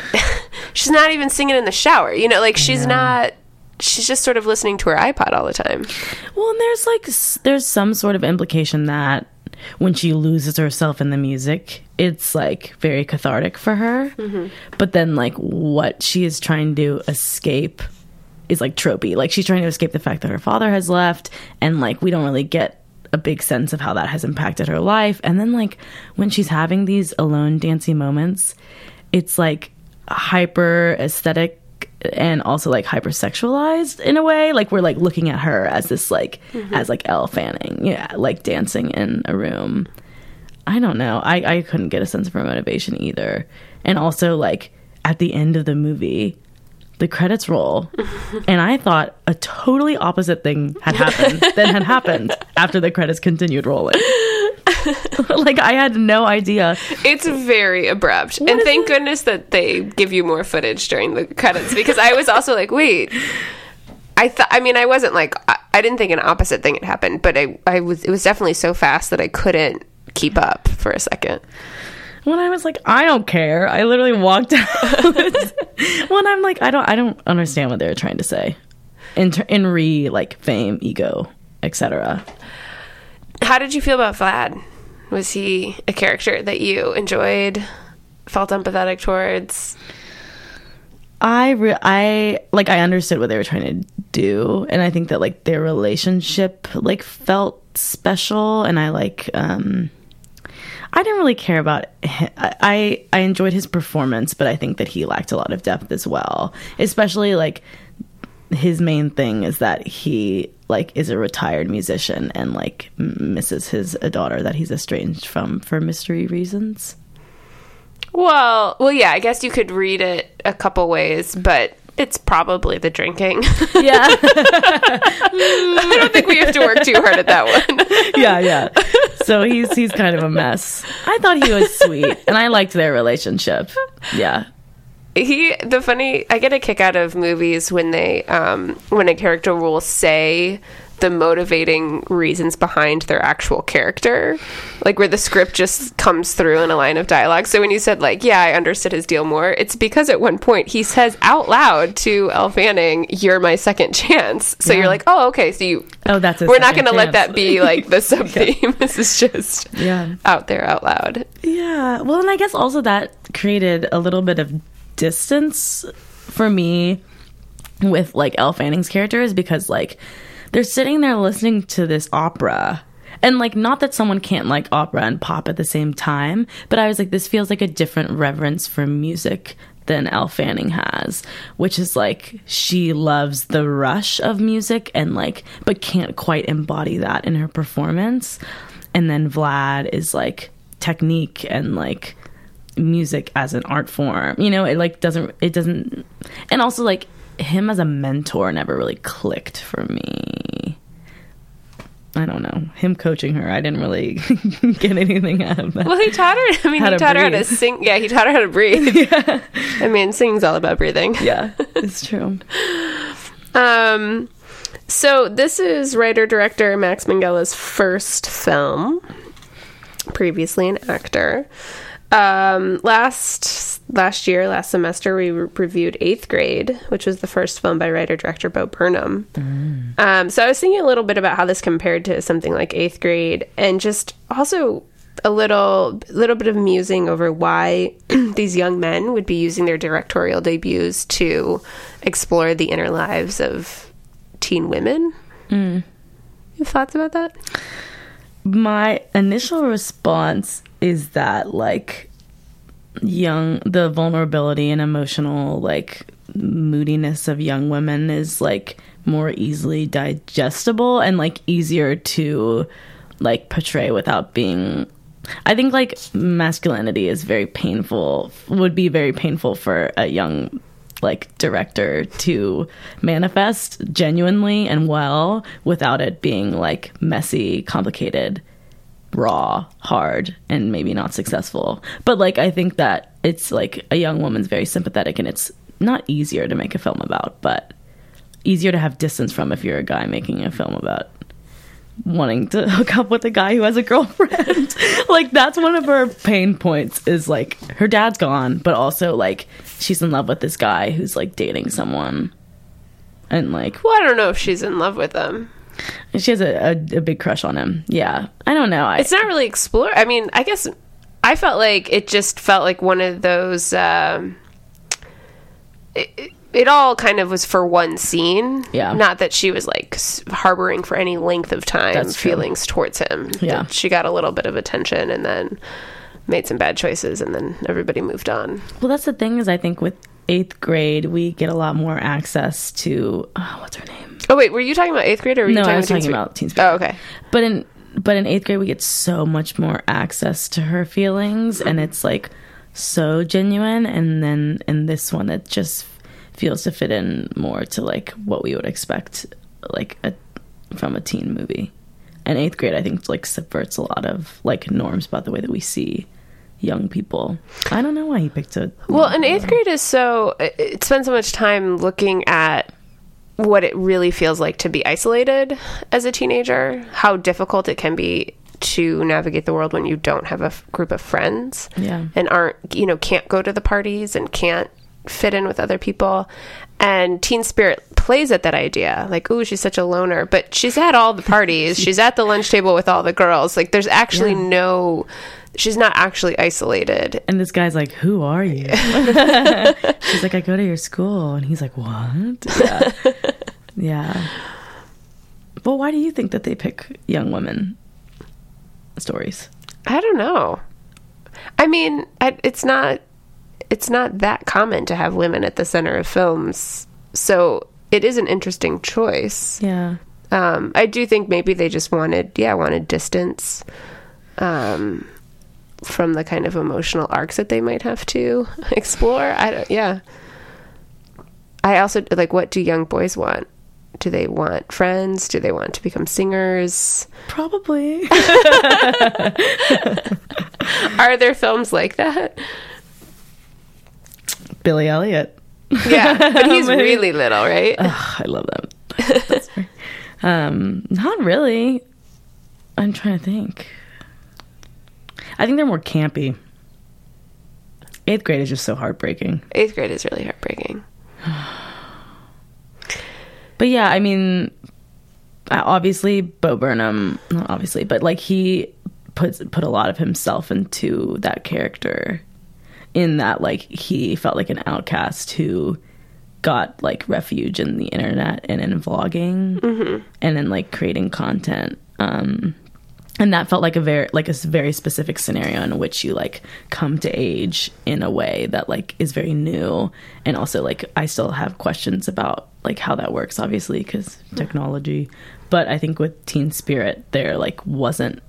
S2: <laughs> she's not even singing in the shower. You know, like she's not. She's just sort of listening to her iPod all the time.
S1: Well, and there's like there's some sort of implication that when she loses herself in the music, it's like very cathartic for her. Mm-hmm. But then like what she is trying to escape is like tropey. Like she's trying to escape the fact that her father has left and like we don't really get a big sense of how that has impacted her life. And then like when she's having these alone dancing moments, it's like hyper aesthetic and also like hypersexualized in a way. Like we're like looking at her as this like mm-hmm. as like Elle Fanning. Yeah like dancing in a room. I don't know. I I couldn't get a sense of her motivation either. And also like at the end of the movie the credits roll <laughs> and I thought a totally opposite thing had happened than had happened <laughs> after the credits continued rolling <laughs> like I had no idea
S2: It's very abrupt. and
S1: is
S2: thank goodness that they give you more footage during the credits because I was also like, wait. I thought I mean I wasn't like I, I didn't think an opposite thing had happened, but I I was it was definitely so fast that I couldn't keep up for a second.
S1: When I was like, I don't care. I literally walked <laughs> out. when I'm like, I don't, I don't understand what they were trying to say. In in re like fame, ego, etc.
S2: How did you feel about Vlad? Was he a character that you enjoyed, felt empathetic towards?
S1: I re- I like I understood what they were trying to do, and I think that like their relationship like felt special, and I like um. I didn't really care about. Him. I I enjoyed his performance, but I think that he lacked a lot of depth as well. Especially like his main thing is that he like is a retired musician and like misses his a daughter that he's estranged from for mystery reasons.
S2: Well, well, yeah. I guess you could read it a couple ways, but it's probably the drinking.
S1: Yeah, <laughs>
S2: I don't think we have to work too hard at that one. <laughs>
S1: yeah, yeah. So he's he's kind of a mess. I thought he was sweet, and I liked their relationship. Yeah,
S2: he the funny i get a kick out of movies when they um when a character will say the motivating reasons behind their actual character, like where the script just comes through in a line of dialogue. So when you said like, yeah, I understood his deal more, it's because at one point he says out loud to Elle Fanning, "You're my second chance." So
S1: Yeah.
S2: you're like, oh, okay, so you.
S1: Oh, that's a
S2: We're not going to let that be like the <laughs> sub theme. <laughs> this is just
S1: Yeah.
S2: out there out loud.
S1: Yeah. Well, and I guess also that created a little bit of distance for me with like Elle Fanning's characters because like they're sitting there listening to this opera. And like not that someone can't like opera and pop at the same time, but I was like this feels like a different reverence for music than Elle Fanning has, which is like she loves the rush of music and like but can't quite embody that in her performance. And then Vlad is like technique and like music as an art form. You know, it like doesn't it doesn't and also like him as a mentor never really clicked for me. I don't know. Him coaching her, I didn't really <laughs> get anything out of that.
S2: Well, he taught her. I mean, he taught her how to sing. Yeah, he taught her how to breathe. <laughs> yeah. I mean, singing's all about breathing. <laughs>
S1: yeah, it's true.
S2: Um, so this is writer director Max Minghella first film. Previously an actor. Um, last last year, last semester, we re- reviewed Eighth Grade, which was the first film by writer director Bo Burnham. Um, so I was thinking a little bit about how this compared to something like Eighth Grade, and just also a little little bit of musing over why <clears throat> these young men would be using their directorial debuts to explore the inner lives of teen women. You have thoughts about that?
S1: My initial response is that like young the vulnerability and emotional like moodiness of young women is like more easily digestible and like easier to like portray without being I think like masculinity is very painful would be very painful for a young like director to manifest genuinely and well without it being like messy, complicated, raw, hard, and maybe not successful. But like I think that it's like a young woman's very sympathetic and it's not easier to make a film about, but easier to have distance from if you're a guy making a film about wanting to <laughs> hook up with a guy who has a girlfriend. <laughs> like that's one of her pain points is like her dad's gone, but also like she's in love with this guy who's like dating someone. And like
S2: Well, I don't know if she's in love with him.
S1: She has a, a, a big crush on him. Yeah. I don't know. I,
S2: It's not really explore. I mean, I guess I felt like it just felt like one of those. Um, it, it- all kind of was for one scene.
S1: Yeah.
S2: Not that she was like harboring for any length of time feelings towards him.
S1: Yeah.
S2: She got a little bit of attention and then made some bad choices and then everybody moved on.
S1: well, that's the thing is I think with eighth grade we get a lot more access to oh, what's her name?
S2: Oh wait, were you talking about eighth grade or were you
S1: No,
S2: talking
S1: I was
S2: about
S1: talking about Teen
S2: Spirit? Oh, okay.
S1: But in but in eighth grade we get so much more access to her feelings and it's like so genuine and then in this one it just feels to fit in more to like what we would expect like a, from a teen movie. And eighth grade I think like subverts a lot of like norms about the way that we see young people. I don't know why he picked it.
S2: Well, and eighth grade is so it spends so much time looking at what it really feels like to be isolated as a teenager, how difficult it can be to navigate the world when you don't have a f- group of friends
S1: Yeah.
S2: and aren't you know can't go to the parties and can't fit in with other people and teen spirit plays at that idea like ooh she's such a loner but she's at all the parties <laughs> she's at the lunch table with all the girls like there's actually
S1: Yeah.
S2: no she's not actually isolated
S1: And this guy's like, "Who are you?" <laughs> She's like, "I go to your school," and he's like, "What?" Yeah, yeah. Well, why do you think that they pick young women stories?
S2: I don't know. I mean, I, it's not it's not that common to have women at the center of films, so it is an interesting choice.
S1: Yeah,
S2: Um, I do think maybe they just wanted, yeah, wanted distance um, from the kind of emotional arcs that they might have to <laughs> explore. I don't, yeah. I also like. What do young boys want? Do they want friends? Do they want to become singers?
S1: probably. <laughs>
S2: Are there films like that?
S1: Billy Elliot.
S2: Yeah, but he's <laughs> really little, right?
S1: I love that. That's. Um, not really. I'm trying to think. I think they're more campy. Eighth grade is just so heartbreaking.
S2: Eighth grade is really heartbreaking. <sighs>
S1: But yeah, I mean, uh, obviously Bo Burnham, not obviously, but like he puts put a lot of himself into that character. In that, like he felt like an outcast who got like refuge in the internet and in vlogging and in like creating content. Um, and that felt like a very like a very specific scenario in which you like come to age in a way that like is very new and also like i still have questions about like how that works obviously because technology but i think with teen spirit there like wasn't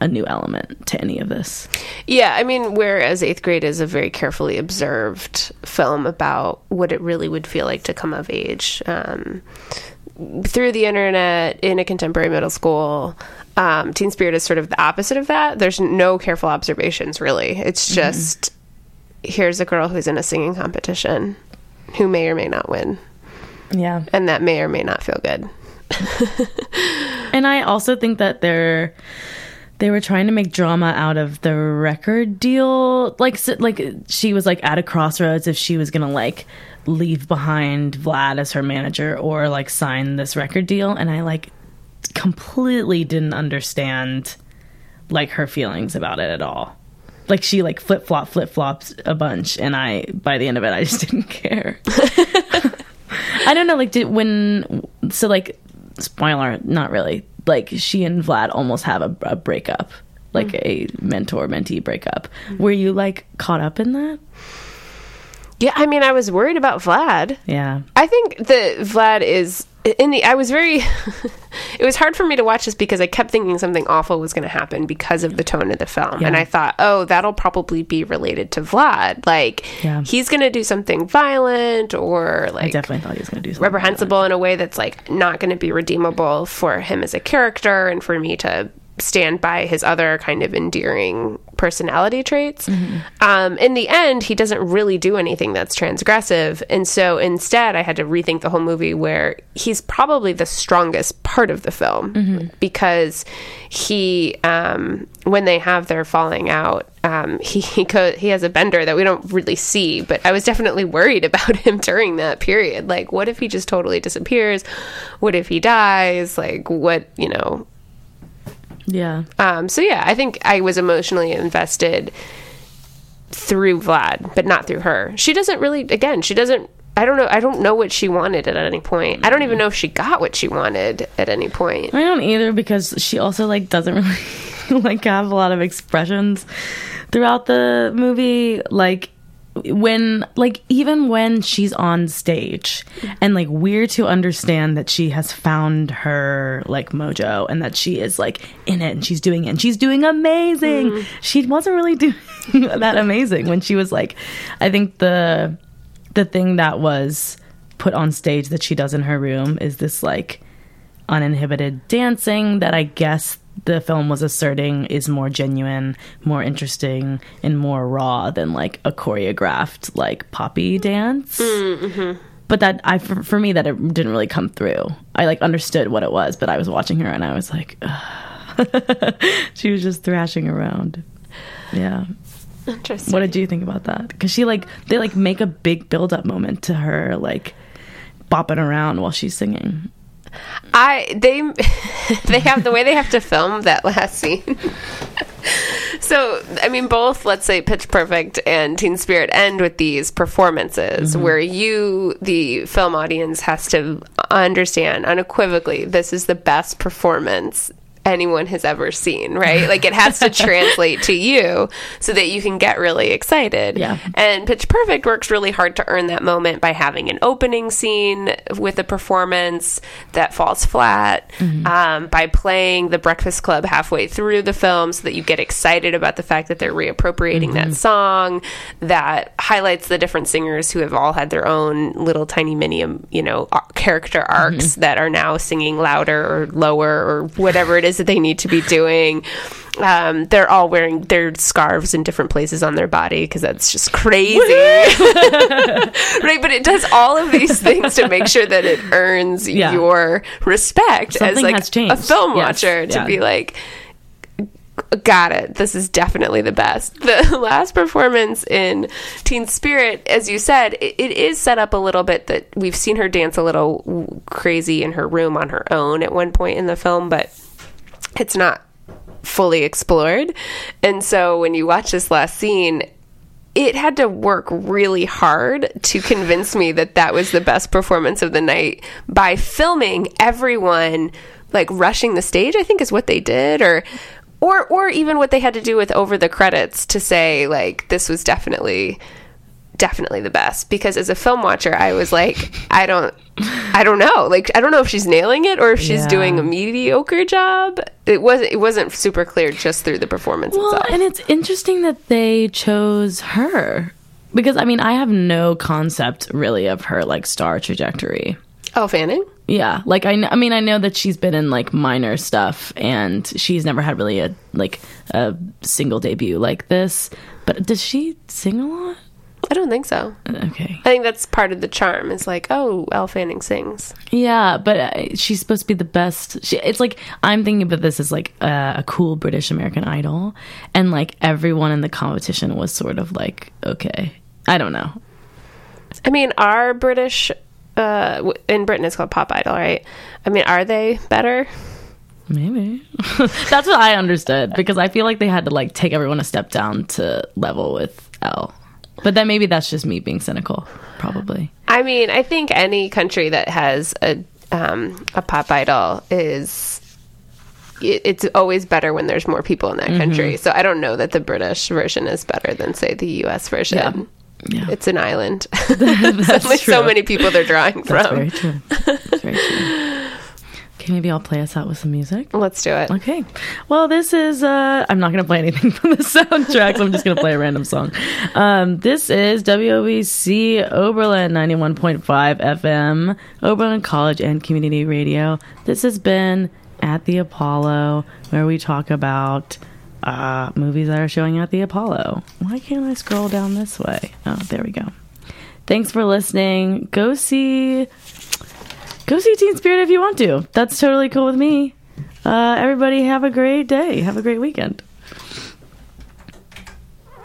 S1: a new element to any of this
S2: Yeah, I mean, whereas Eighth Grade is a very carefully observed film about what it really would feel like to come of age um, through the internet in a contemporary middle school. Um, Teen Spirit is sort of the opposite of that. There's no careful observations, really. It's just here's a girl who's in a singing competition who may or may not win,
S1: yeah
S2: and that may or may not feel good. <laughs>
S1: And I also think that they're they were trying to make drama out of the record deal. Like s- like she was like at a crossroads if she was going to like leave behind Vlad as her manager or like sign this record deal and I like completely didn't understand like her feelings about it at all. Like she like flip flop flip flops a bunch and I by the end of it I just <laughs> didn't care. <laughs> I don't know, like did when so like spoiler, not really. Like she and Vlad almost have a, a breakup, like mm. a mentor mentee breakup. Were you like caught up in that?
S2: Yeah, I mean, I was worried about Vlad.
S1: Yeah,
S2: I think that Vlad is in the. I was very. <laughs> it was hard for me to watch this because I kept thinking something awful was going to happen because of the tone of the film, and I thought, oh, that'll probably be related to Vlad. Like
S1: Yeah.
S2: he's going to do something violent or
S1: I
S2: like
S1: definitely thought he was going to do something.
S2: reprehensible in a way that's like not going to be redeemable for him as a character and for me to stand by his other kind of endearing personality traits. Um, in the end, he doesn't really do anything that's transgressive. And so instead, I had to rethink the whole movie where he's probably the strongest part of the film because he, um, when they have their falling out, um, <laughs> he he, co- he has a bender that we don't really see, but I was definitely worried <laughs> about him during that period. Like, what if he just totally disappears? What if he dies? Like, what you know?
S1: Yeah,
S2: Um, so yeah, I think I was emotionally invested through Vlad, but not through her. She doesn't really. Again, she doesn't. I don't know. I don't know what she wanted at any point. I don't even know if she got what she wanted at any point.
S1: I don't either because she also like doesn't <laughs> really like have a lot of expressions throughout the movie. Like when like even when she's on stage and like we're to understand that she has found her like mojo and that she is like in it and she's doing it and she's doing amazing. Mm-hmm. She wasn't really <laughs> doing that amazing when she was like i think the the thing that was put on stage that she does in her room is this like uninhibited dancing that I guess the film was asserting is more genuine, more interesting, and more raw than like a choreographed like poppy dance. Mm-hmm. But that I for, for me that it didn't really come through. I like understood what it was, but I was watching her and I was like, "Ugh." <laughs> she was just thrashing around. Yeah.
S2: Interesting.
S1: What did you think about that? Because she like they like make a big build up moment to her like bopping around while she's singing.
S2: I they <laughs> they have the way they have to film that last scene. <laughs> so I mean, both let's say Pitch Perfect and Teen Spirit end with these performances mm-hmm. where you, the film audience, has to understand unequivocally this is the best performance anyone has ever seen, right? Like it has to <laughs> translate to you so that you can get really excited.
S1: Yeah.
S2: And Pitch Perfect works really hard to earn that moment by having an opening scene with a performance that falls flat, um, by playing the Breakfast Club halfway through the film so that you get excited about the fact that they're reappropriating that song, that highlights the different singers who have all had their own little tiny mini, um, you know, character arcs that are now singing louder or lower or whatever it is is it they need to be doing. Um, they're all wearing their scarves in different places on their body because that's just crazy. <laughs> right, but it does all of these things to make sure that it earns
S1: Yeah.
S2: your respect as like a film
S1: Yes.
S2: watcher to
S1: Yeah.
S2: be like got it this is definitely the best <laughs> the last performance in teen spirit as you said it, it is set up a little bit that we've seen her dance a little crazy in her room on her own at one point in the film but it's not fully explored. And so when you watch this last scene it had to work really hard to convince me that that was the best performance of the night by filming everyone like rushing the stage i think is what they did or or or even what they had to do with over the credits to say like this was definitely definitely the best because as a film watcher i was like i don't i don't know like i don't know if she's nailing it or if she's
S1: Yeah.
S2: doing a mediocre job it wasn't it wasn't super clear just through the performance
S1: Well,
S2: itself
S1: and it's interesting that they chose her because I mean I have no concept really of her like star trajectory.
S2: oh fanning
S1: Yeah, like I, I mean, I know that she's been in like minor stuff, and she's never had really a like a single debut like this. But does she sing a lot?
S2: I don't think so
S1: Okay,
S2: I think that's part of the charm. Is like, oh, Elle Fanning sings.
S1: yeah, but uh, she's supposed to be the best. She, it's like I'm thinking about this as like a, a cool British American Idol, and like everyone in the competition was sort of like, okay, I don't know.
S2: I mean, are British uh, in Britain it's called Pop Idol, right? I mean, are they better?
S1: Maybe <laughs> that's what I understood because I feel like they had to like take everyone a step down to level with Elle. But then maybe that's just me being cynical. Probably.
S2: I mean, I think any country that has a um, a pop idol is it, it's always better when there's more people in that country. So I don't know that the British version is better than say the U.S. version.
S1: Yeah. Yeah.
S2: It's an island. <laughs> <laughs> Only so many people they're drawing
S1: That's
S2: from.
S1: very true. That's very true. <laughs> Okay, maybe I'll play us out with some music.
S2: Let's do it.
S1: Okay. Well, this is uh I'm not going to play anything <laughs> from the soundtracks. I'm just going to play a random song. Um this is WOBC Oberlin 91.5 FM, Oberlin College and Community Radio. This has been at the Apollo where we talk about uh movies that are showing at the Apollo. Why can't I scroll down this way? Oh, there we go. Thanks for listening. Go see go see Teen Spirit if you want to. That's totally cool with me. Uh, everybody have a great day. Have a great weekend.